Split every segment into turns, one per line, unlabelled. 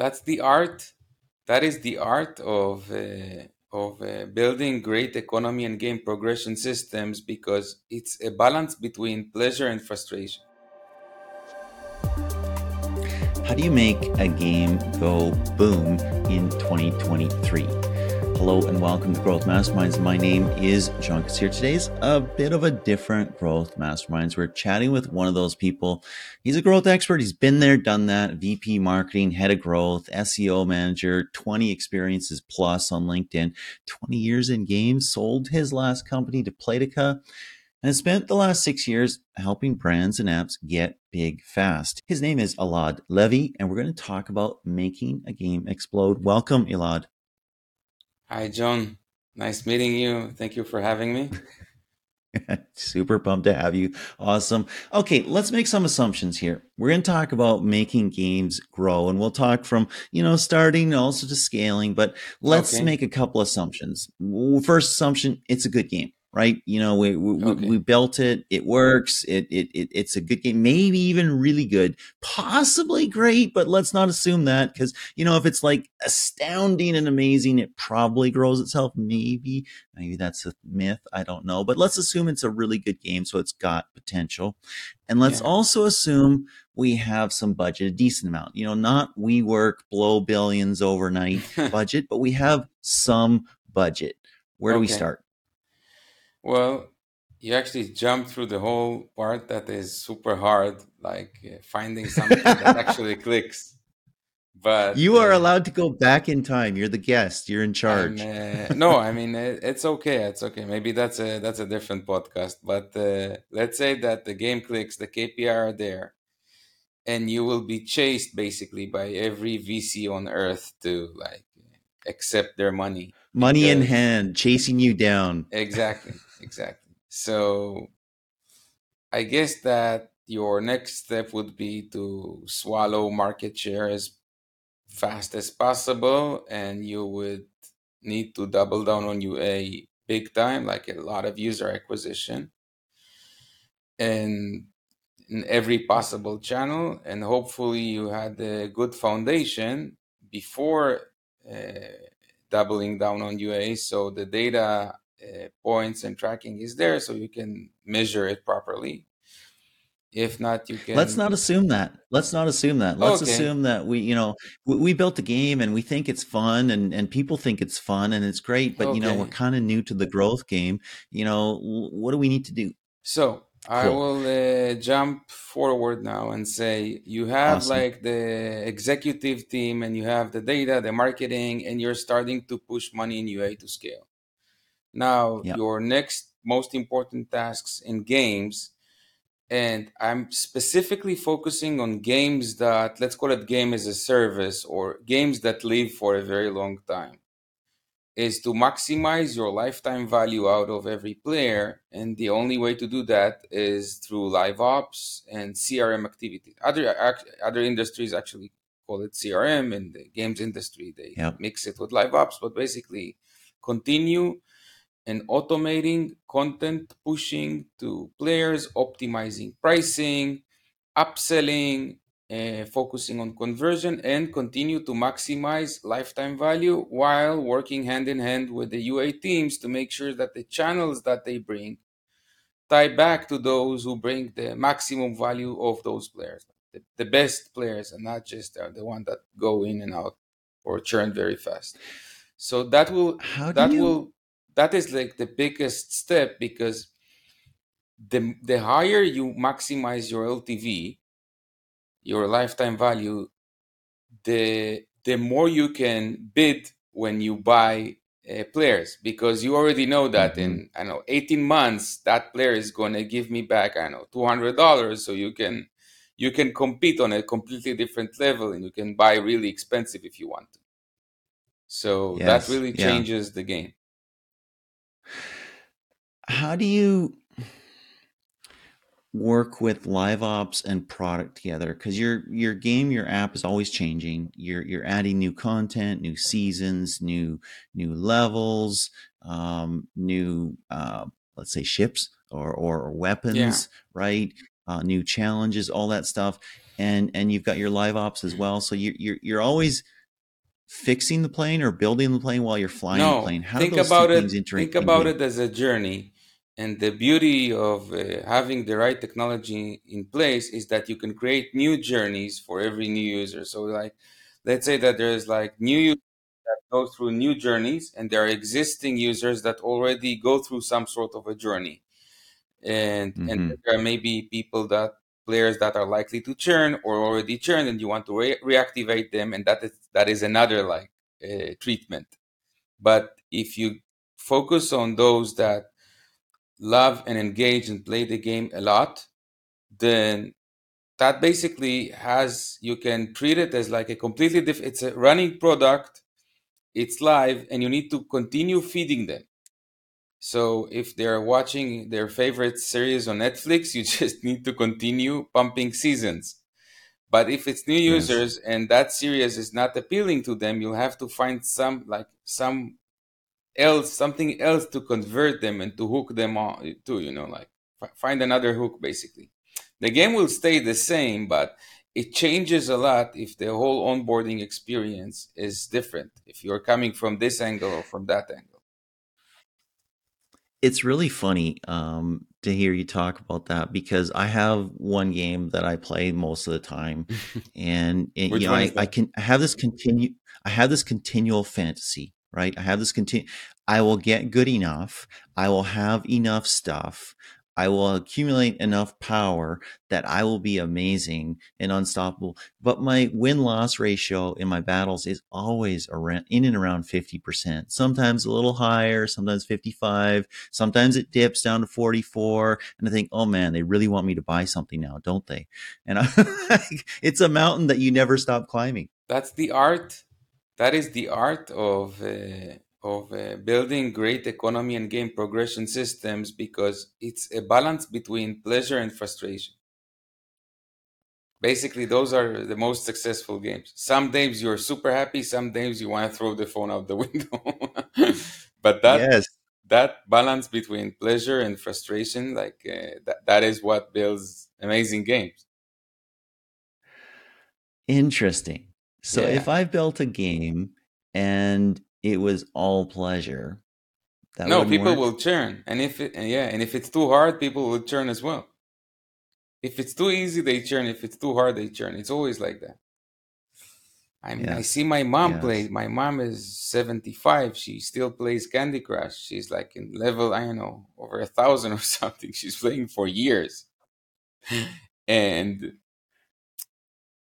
that's the art. That is the art of uh, of uh, building great economy and game progression systems because it's a balance between pleasure and frustration.
How do you make a game go boom in 2023? Hello and welcome to Growth Masterminds. My name is John Koetsier. Today's a bit of a different Growth Masterminds. We're chatting with one of those people. He's a growth expert. He's been there, done that. VP marketing, head of growth, SEO manager, 20 experiences plus on LinkedIn, 20 years in games, sold his last company to Playtika and spent the last six years helping brands and apps get big fast. His name is Elad Levy, and we're going to talk about making a game explode. Welcome, Elad.
Hi, John. Nice meeting you. Thank you for having me.
Super pumped to have you. Awesome. Okay, let's make some assumptions here. We're going to talk about making games grow and we'll talk from, you know, starting also to scaling, but let's okay. make a couple assumptions. First assumption, it's a good game right? You know, we we, okay. we built it. It works. It, it it it's a good game. Maybe even really good. Possibly great, but let's not assume that because you know if it's like astounding and amazing, it probably grows itself. Maybe maybe that's a myth. I don't know, but let's assume it's a really good game, so it's got potential, and let's yeah. also assume we have some budget, a decent amount. You know, not we work blow billions overnight budget, but we have some budget. Where okay. do we start?
Well, you actually jump through the whole part that is super hard, like uh, finding something that actually clicks. But
you are uh, allowed to go back in time. You're the guest. You're in charge.
Uh, no, I mean it, it's okay. It's okay. Maybe that's a that's a different podcast. But uh, let's say that the game clicks, the KPI are there, and you will be chased basically by every VC on earth to like accept their money.
Money because, in hand, chasing you down.
Exactly exactly. So I guess that your next step would be to swallow market share as fast as possible, and you would need to double down on UA big time, like a lot of user acquisition, and in every possible channel. And hopefully, you had a good foundation before uh, doubling down on UA, so the data uh, points and tracking is there so you can measure it properly if not you can
let's not assume that let's not assume that let's okay. assume that we you know we, we, built a game and we think it's fun and and people think it's fun and it's great but okay. you know we're kind of new to the growth game you know what do we need to do
so cool. i will uh, jump forward now and say you have awesome. like the executive team and you have the data the marketing and you're starting to push money in ua to scale now, yep. your next most important tasks in games, and I'm specifically focusing on games that, let's call it game as a service or games that live for a very long time, is to maximize your lifetime value out of every player. And the only way to do that is through live ops and CRM activity. Other, other industries actually call it CRM. In the games industry, they yep. mix it with live ops, but basically continue and automating content pushing to players, optimizing pricing, upselling, uh, focusing on conversion, and continue to maximize lifetime value while working hand in hand with the UA teams to make sure that the channels that they bring tie back to those who bring the maximum value of those players, the, the best players, and not just uh, the one that go in and out or churn very fast. So that will that you... will that is like the biggest step because the the higher you maximize your LTV, your lifetime value, the the more you can bid when you buy uh, players because you already know that mm-hmm. in I know 18 months that player is going to give me back I know $200 so you can you can compete on a completely different level and you can buy really expensive if you want to. So yes. that really changes yeah. the game
how do you work with live ops and product together because your your game your app is always changing you're you're adding new content new seasons new new levels um new uh let's say ships or or, or weapons yeah. right uh, new challenges, all that stuff, and and you've got your live ops as well. So you're you're, you're always fixing the plane or building the plane while you're flying
no,
the plane.
How think about it. Think about it as a journey. And the beauty of uh, having the right technology in place is that you can create new journeys for every new user. So, like, let's say that there's like new users that go through new journeys, and there are existing users that already go through some sort of a journey. And mm-hmm. and there are maybe people that players that are likely to churn or already churned, and you want to re- reactivate them, and that is that is another like uh, treatment. But if you focus on those that love and engage and play the game a lot, then that basically has you can treat it as like a completely different it's a running product it's live and you need to continue feeding them so if they're watching their favorite series on netflix you just need to continue pumping seasons but if it's new users yes. and that series is not appealing to them you'll have to find some like some else something else to convert them and to hook them on to you know like find another hook basically. The game will stay the same but it changes a lot if the whole onboarding experience is different if you're coming from this angle or from that angle.
It's really funny um, to hear you talk about that because I have one game that I play most of the time, and, and you know I, I, can I have this continue I have this continual fantasy right? I have this continue. I will get good enough. I will have enough stuff. I will accumulate enough power that I will be amazing and unstoppable. But my win loss ratio in my battles is always around in and around 50%. Sometimes a little higher, sometimes 55, sometimes it dips down to 44. And I think, oh man, they really want me to buy something now, don't they? And I, it's a mountain that you never stop climbing.
That's the art that is the art of uh, of uh, building great economy and game progression systems because it's a balance between pleasure and frustration. Basically, those are the most successful games. Some days you're super happy, some days you want to throw the phone out the window. but that yes. that balance between pleasure and frustration, like uh, that, that is what builds amazing games.
Interesting. So yeah. if I built a game and it was all pleasure,
no, people work? will churn, and if it, yeah, and if it's too hard, people will churn as well. If it's too easy, they churn. If it's too hard, they churn. It's always like that. I mean, yes. I see my mom yes. play. My mom is seventy-five. She still plays Candy Crush. She's like in level, I don't know, over a thousand or something. She's playing for years, hmm. and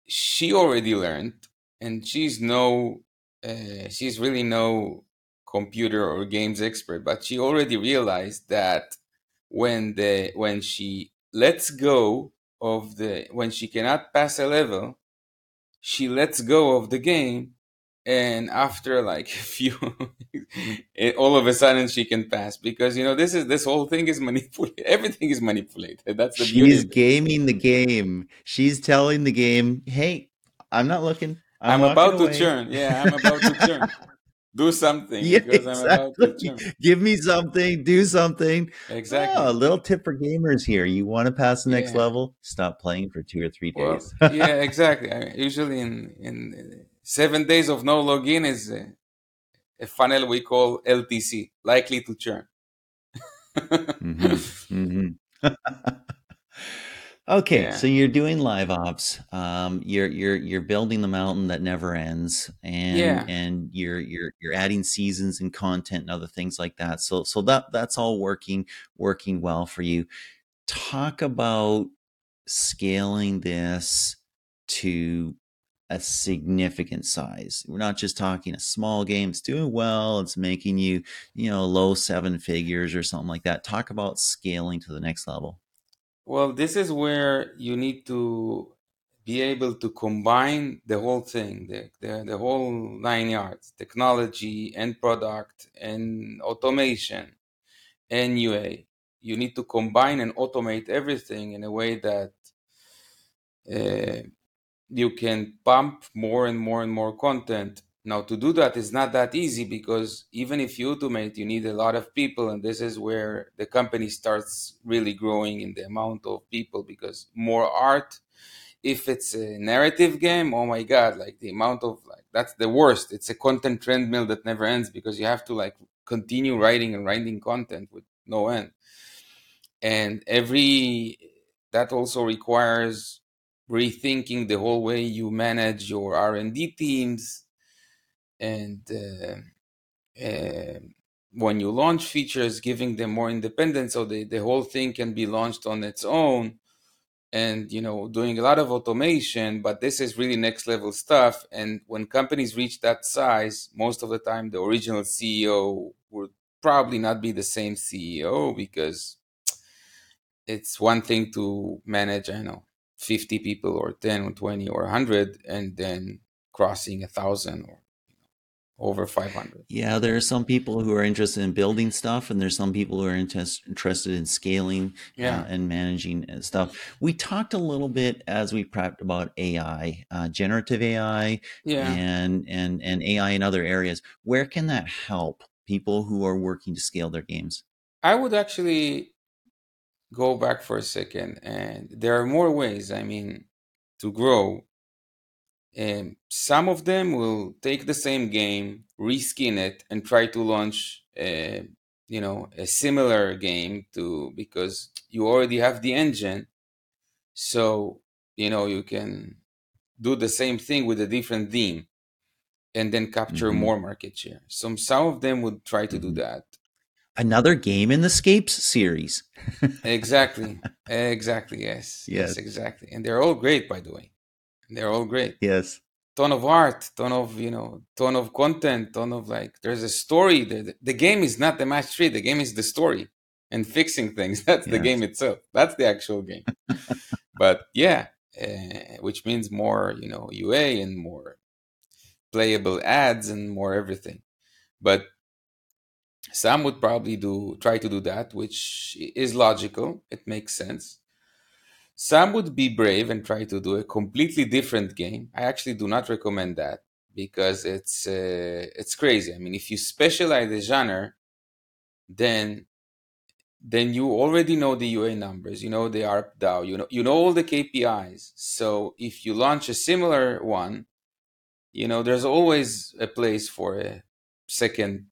she already learned and she's no uh, she's really no computer or games expert but she already realized that when the when she lets go of the when she cannot pass a level she lets go of the game and after like a few it, all of a sudden she can pass because you know this is this whole thing is manipulated everything is manipulated. That's the beauty
she's gaming the game. She's telling the game hey i'm not looking
I'm, I'm about away. to churn. Yeah, I'm about to churn. Do something yeah,
exactly. Give me something. Do something.
Exactly.
Oh, a little tip for gamers here. You want to pass the next yeah. level? Stop playing for two or three days.
Well, yeah, exactly. I mean, usually in in seven days of no login is a, a funnel we call LTC, likely to churn. mm-hmm.
Mm-hmm. Okay, yeah. so you're doing live ops. Um, you're you're you're building the mountain that never ends, and yeah. and you're you're you're adding seasons and content and other things like that. So so that that's all working working well for you. Talk about scaling this to a significant size. We're not just talking a small game. It's doing well. It's making you you know low seven figures or something like that. Talk about scaling to the next level.
Well, this is where you need to be able to combine the whole thing, the, the, the whole nine yards technology and product and automation and UA. You need to combine and automate everything in a way that uh, you can pump more and more and more content now to do that is not that easy because even if you automate you need a lot of people and this is where the company starts really growing in the amount of people because more art if it's a narrative game oh my god like the amount of like that's the worst. It's a content treadmill that never ends because you have to like continue writing and writing content with no end. And every that also requires rethinking the whole way you manage your r&d teams and uh, uh, when you launch features giving them more independence so the, the whole thing can be launched on its own and you know doing a lot of automation but this is really next level stuff. And when companies reach that size most of the time the original ceo would probably not be the same ceo because it's one thing to manage i know 50 people or 10 or 20 or 100 and then crossing a thousand or over 500
yeah there are some people who are interested in building stuff and there's some people who are interested in scaling uh, yeah. uh, and managing stuff we talked a little bit as we prepped about ai uh, generative ai yeah. and and and ai in other areas where can that help people who are working to scale their games
i would actually go back for a second and there are more ways i mean to grow um, some of them will take the same game, reskin it, and try to launch, a, you know, a similar game to because you already have the engine, so you know you can do the same thing with a different theme, and then capture mm-hmm. more market share. Some some of them would try to do mm-hmm. that.
Another game in the Scapes series.
exactly. Exactly. Yes. yes. Yes. Exactly. And they're all great, by the way. They're all great.
Yes.
Ton of art, ton of you know, ton of content, ton of like. There's a story. The, the game is not the match three. The game is the story and fixing things. That's yes. the game itself. That's the actual game. but yeah, uh, which means more you know UA and more playable ads and more everything. But some would probably do try to do that, which is logical. It makes sense. Some would be brave and try to do a completely different game. I actually do not recommend that because it's uh, it's crazy. I mean, if you specialize the genre, then then you already know the UA numbers, you know the ARPDAU, you know you know all the KPIs. So if you launch a similar one, you know there's always a place for a second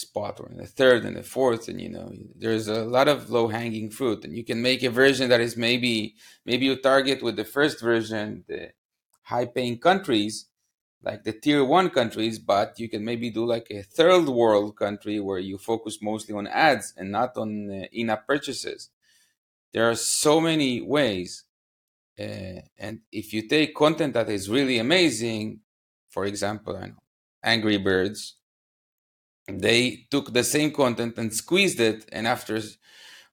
spot or in the third and the fourth and you know there's a lot of low hanging fruit and you can make a version that is maybe maybe you target with the first version the high paying countries like the tier one countries but you can maybe do like a third world country where you focus mostly on ads and not on uh, in-app purchases. There are so many ways uh, and if you take content that is really amazing for example i know angry birds they took the same content and squeezed it and after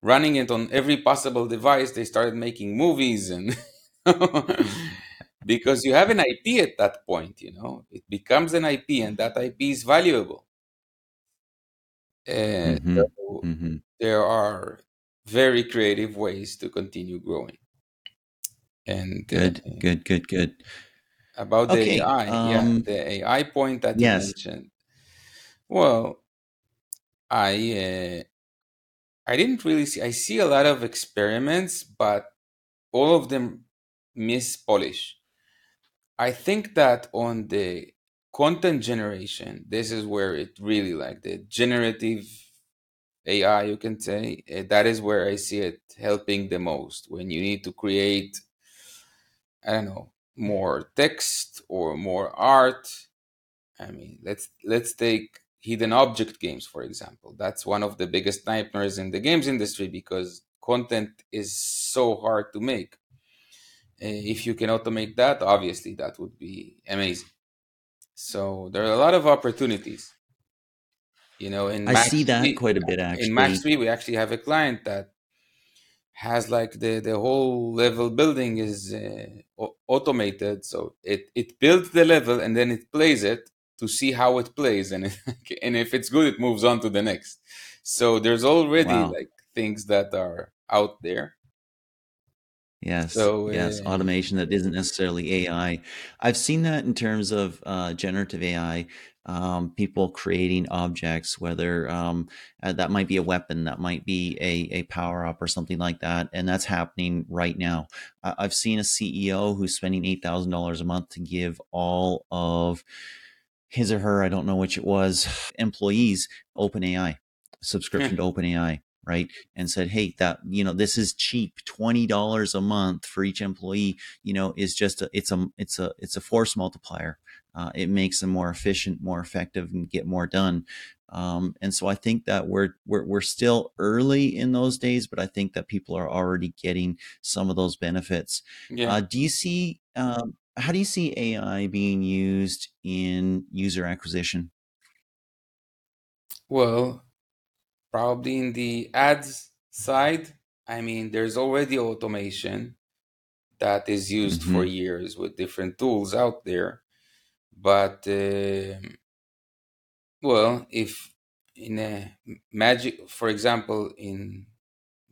running it on every possible device they started making movies and because you have an ip at that point you know it becomes an ip and that ip is valuable and mm-hmm. So mm-hmm. there are very creative ways to continue growing and
good uh, good good good
about the okay, ai um, yeah the ai point that yes. you mentioned well, I uh, I didn't really see. I see a lot of experiments, but all of them miss polish. I think that on the content generation, this is where it really like the generative AI, you can say, uh, that is where I see it helping the most. When you need to create, I don't know, more text or more art. I mean, let's let's take hidden object games, for example. That's one of the biggest nightmares in the games industry because content is so hard to make. Eh, if you can automate that, obviously that would be amazing. So there are a lot of opportunities. You know, in
I Max see that 3, quite a bit actually.
In Max 3, we actually have a client that has like the the whole level building is uh, automated so it it builds the level and then it plays it to see how it plays and and if it's good it moves on to the next so there's already wow. like things that are out there
Yes. So, yes. Uh, Automation that isn't necessarily AI. I've seen that in terms of uh, generative AI. Um, people creating objects, whether um, uh, that might be a weapon, that might be a, a power up or something like that. And that's happening right now. I've seen a CEO who's spending $8,000 a month to give all of his or her, I don't know which it was, employees OpenAI, subscription to OpenAI right and said hey that you know this is cheap $20 a month for each employee you know is just a, it's a it's a it's a force multiplier uh, it makes them more efficient more effective and get more done um, and so I think that we're, we're we're still early in those days, but I think that people are already getting some of those benefits. Yeah. Uh, do you see um, how do you see AI being used in user acquisition?
Well, probably in the ads side, I mean, there's already automation that is used mm-hmm. for years with different tools out there. But, uh, well, if in a magic, for example, in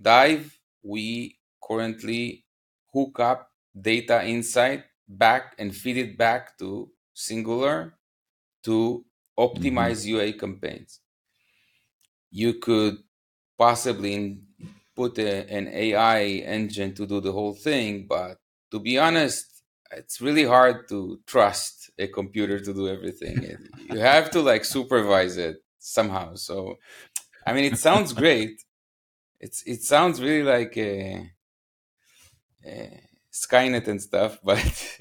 Dive, we currently hook up data insight back and feed it back to Singular to mm-hmm. optimize mm-hmm. UA campaigns you could possibly put a, an AI engine to do the whole thing, but to be honest, it's really hard to trust a computer to do everything. you have to like supervise it somehow. So, I mean, it sounds great. It's it sounds really like a, a Skynet and stuff, but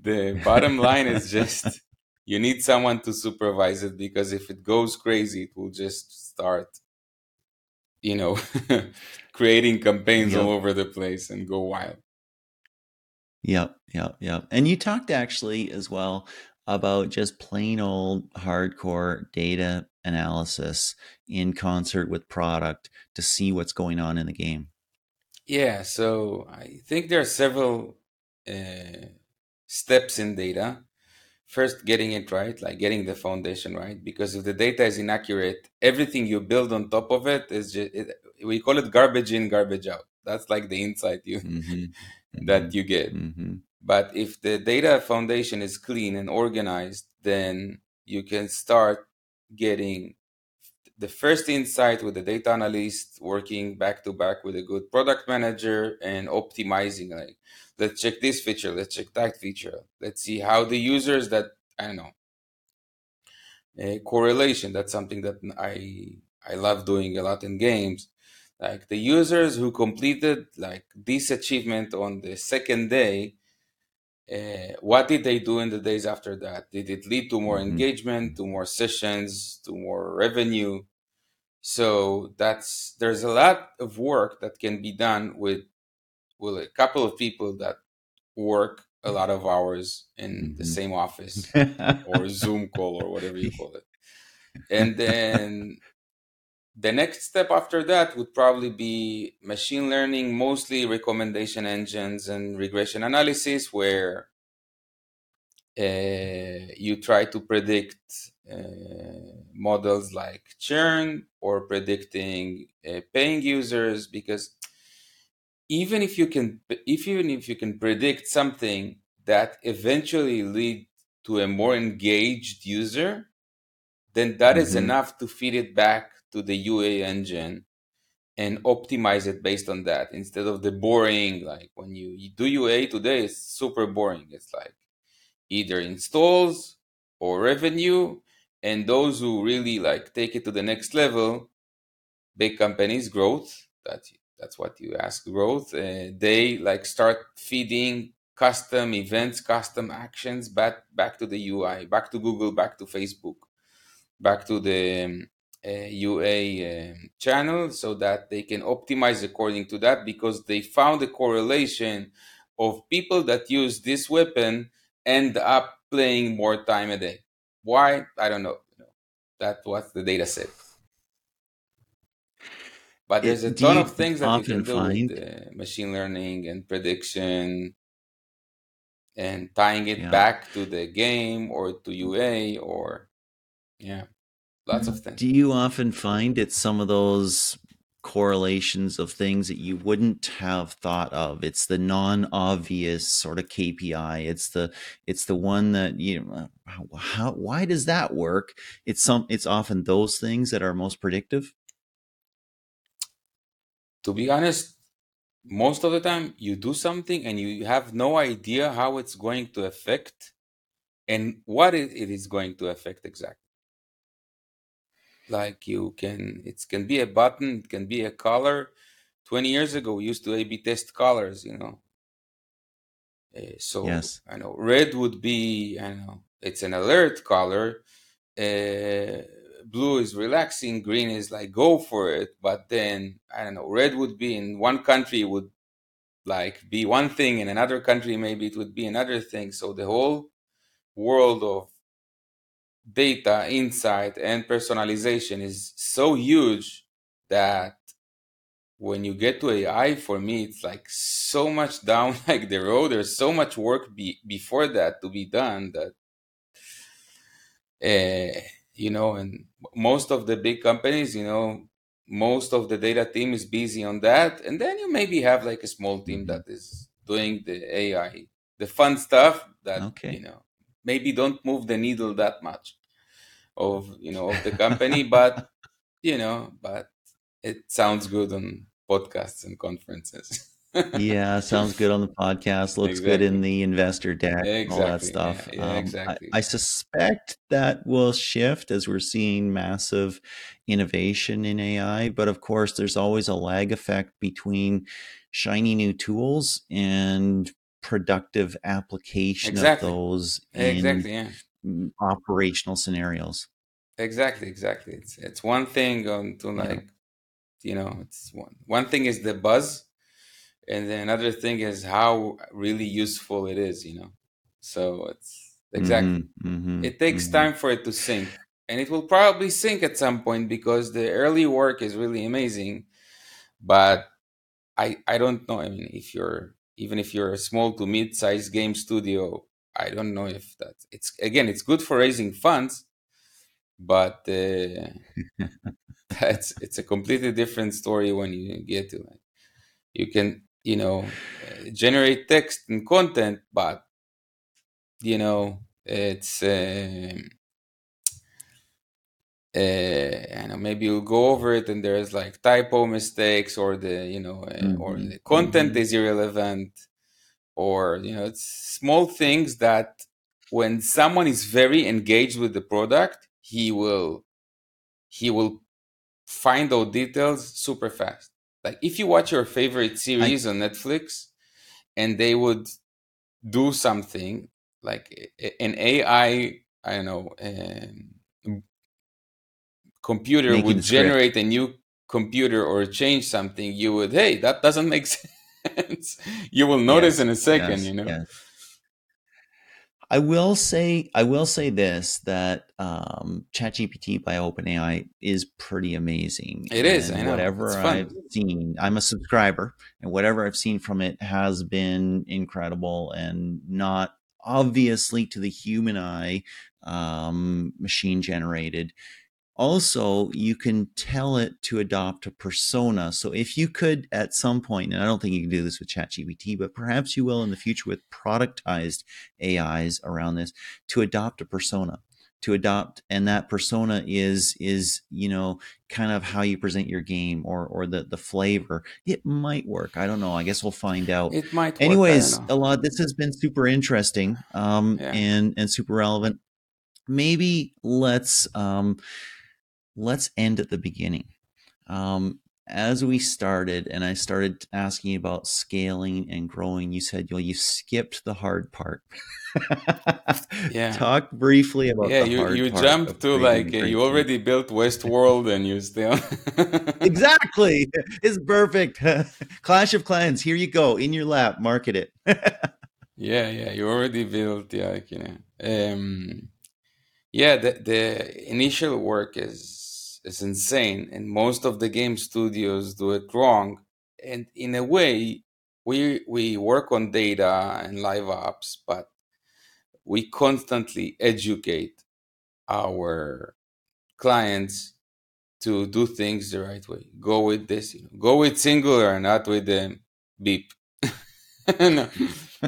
the bottom line is just you need someone to supervise it because if it goes crazy, it will just start you know creating campaigns yep. all over the place and go wild.
Yep yep yep. And you talked actually as well about just plain old hardcore data analysis in concert with product to see what's going on in the game
yeah so i think there are several uh, steps in data first getting it right, like getting the foundation right. Because if the data is inaccurate, everything you build on top of it is just it, we call it garbage in, garbage out. That's like the insight you mm-hmm. that mm-hmm. you get. Mm-hmm. But if the data foundation is clean and organized, then you can start getting the first insight with the data analyst working back to back with a good product manager and optimizing like let's check this feature let's check that feature let's see how the users that i don't know a correlation that's something that i i love doing a lot in games. Like the users who completed like this achievement on the second day uh, what did they do in the days after that did it lead to more mm-hmm. engagement to more sessions to more revenue so that's there's a lot of work that can be done with with a couple of people that work a lot of hours in mm-hmm. the same office or Zoom call or whatever you call it. And then the next step after that would probably be machine learning, mostly recommendation engines and regression analysis, where uh, you try to predict uh, models like churn or predicting uh, paying users because even if you can if even if you can predict something that eventually lead to a more engaged user then that mm-hmm. is enough to feed it back to the ua engine and optimize it based on that instead of the boring like when you, you do ua today it's super boring. It's like either installs or revenue and those who really like take it to the next level big companies growth that that's what you ask growth uh, they like start feeding custom events custom actions back back to the ui back to google back to facebook back to the ua um, channel so that they can optimize according to that because they found a correlation of people that use this weapon end up playing more time a day. Why? I don't know. That's what the data said but there's a ton of things that you can do find... with uh, machine learning and prediction and tying it yeah. back to the game or to UA or yeah, lots of mm. things.
Do you often find it's some of those correlations of things that you wouldn't have thought of. It's the non-obvious sort of KPI. It's the it's the one that you know, uh, how why does that work? It's some it's often those things that are most predictive.
To be honest, most of the time you do something and you have no idea how it's going to affect and what it is going to affect exactly like you can it can be a button it can be a color. 20 years ago we used to a b test colors you know? Uh, so yes. i know red would be i know it's an alert color. Uh, blue is relaxing green is like go for it. But then i don't know red would be in one country would like be one thing. In another country maybe it would be another thing. So the whole world of data insight and personalization is so huge that when you get to AI, for me, it's like so much down like the road. There's so much work be, before that to be done that, uh, you know, and most of the big companies, you know, most of the data team is busy on that. And then you maybe have like a small team mm-hmm. that is doing the AI, the fun stuff that, okay. you know, maybe don't move the needle that much of you know of the company but you know but it sounds good on podcasts and conferences
yeah sounds good on the podcast looks exactly. good in the investor deck exactly. all that stuff
yeah, yeah, um, exactly.
I, I, suspect that will shift as we're seeing massive innovation in ai but of course there's always a lag effect between shiny new tools and productive application of those
exactly yeah
operational scenarios.
Exactly, exactly. It's it's one thing on to like yeah. you know, it's one one thing is the buzz and then another thing is how really useful it is, you know. So it's exactly mm-hmm, mm-hmm, it takes mm-hmm. time for it to sink. And it will probably sink at some point because the early work is really amazing. But I I don't know. I mean if you're even if you're a small to mid-sized game studio I don't know if that it's again it's good for raising funds, but uh, that's it's a completely different story when you get to it. You can you know uh, generate text and content, but you know it's. Uh, uh, I know maybe you'll go over it and there's like typo mistakes or the you know uh, mm-hmm. or the content mm-hmm. is irrelevant or you know it's small things that when someone is very engaged with the product he will he will find those details super fast. Like if you watch your favorite series I, on netflix and they would do something like an ai i don't know um, computer would generate a new computer or change something you would hey that doesn't make sense you will notice yes, in a second, yes, you know. Yes.
I will say, I will say this that um, ChatGPT by OpenAI is pretty amazing.
It is.
Know. Whatever I've seen, I'm a subscriber, and whatever I've seen from it has been incredible and not obviously to the human eye, um, machine generated also you can tell it to adopt a persona. So if you could at some point and i don't think you can do this with chatgpt but perhaps you will in the future with productized ais around this to adopt a persona. To adopt and that persona is is you know kind of how you present your game or or the the flavor. It might work. I don't know. I guess we'll find out.
It might
anyways a lot this has been super interesting um yeah. and and super relevant. Maybe let's um let's end at the beginning. Um, as we started and I started asking about scaling and growing, you said, well, you skipped the hard part.
yeah.
Talk briefly about
yeah, you, you jumped to like you already built Westworld and you still
Exactly. It's perfect. Clash of Clans, here you go, in your lap, market it.
yeah, yeah. You already built, yeah, you know. Um yeah, the the initial work is is insane, and most of the game studios do it wrong. And in a way, we we work on data and live ops, but we constantly educate our clients to do things the right way. Go with this, you know, go with singular, not with the beep. There's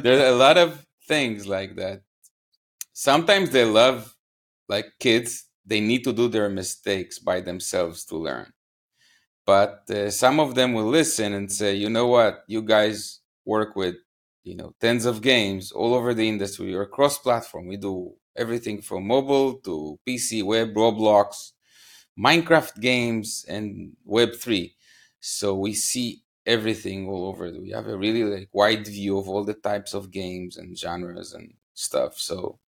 a lot of things like that. Sometimes they love, like kids, they need to do their mistakes by themselves to learn. But uh, some of them will listen and say, you know what, you guys work with, you know, tens of games all over the industry. We're cross-platform. We do everything from mobile to PC, web, Roblox, Minecraft games, and Web3. So we see everything all over. We have a really like wide view of all the types of games and genres and stuff. So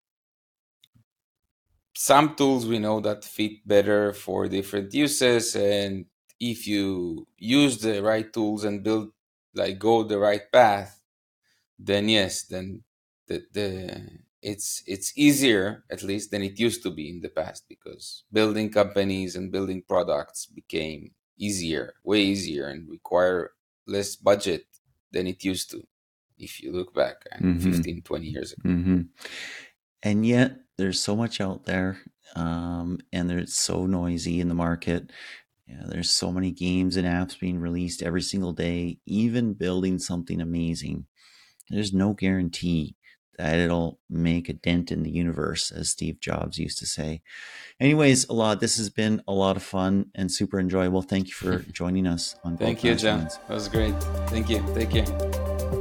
some tools we know that fit better for different uses and if you use the right tools and build like go the right path then yes then the, the it's it's easier at least than it used to be in the past because building companies and building products became easier way easier and require less budget than it used to if you look back mm-hmm. 15 20 years ago
mm-hmm. and yet there's so much out there um, and it's so noisy in the market yeah, there's so many games and apps being released every single day even building something amazing there's no guarantee that it'll make a dent in the universe, as Steve Jobs used to say. Anyways, a lot. This has been a lot of fun and super enjoyable. Thank you for joining us on.
Thank you, John. That was great. Thank you. Take care.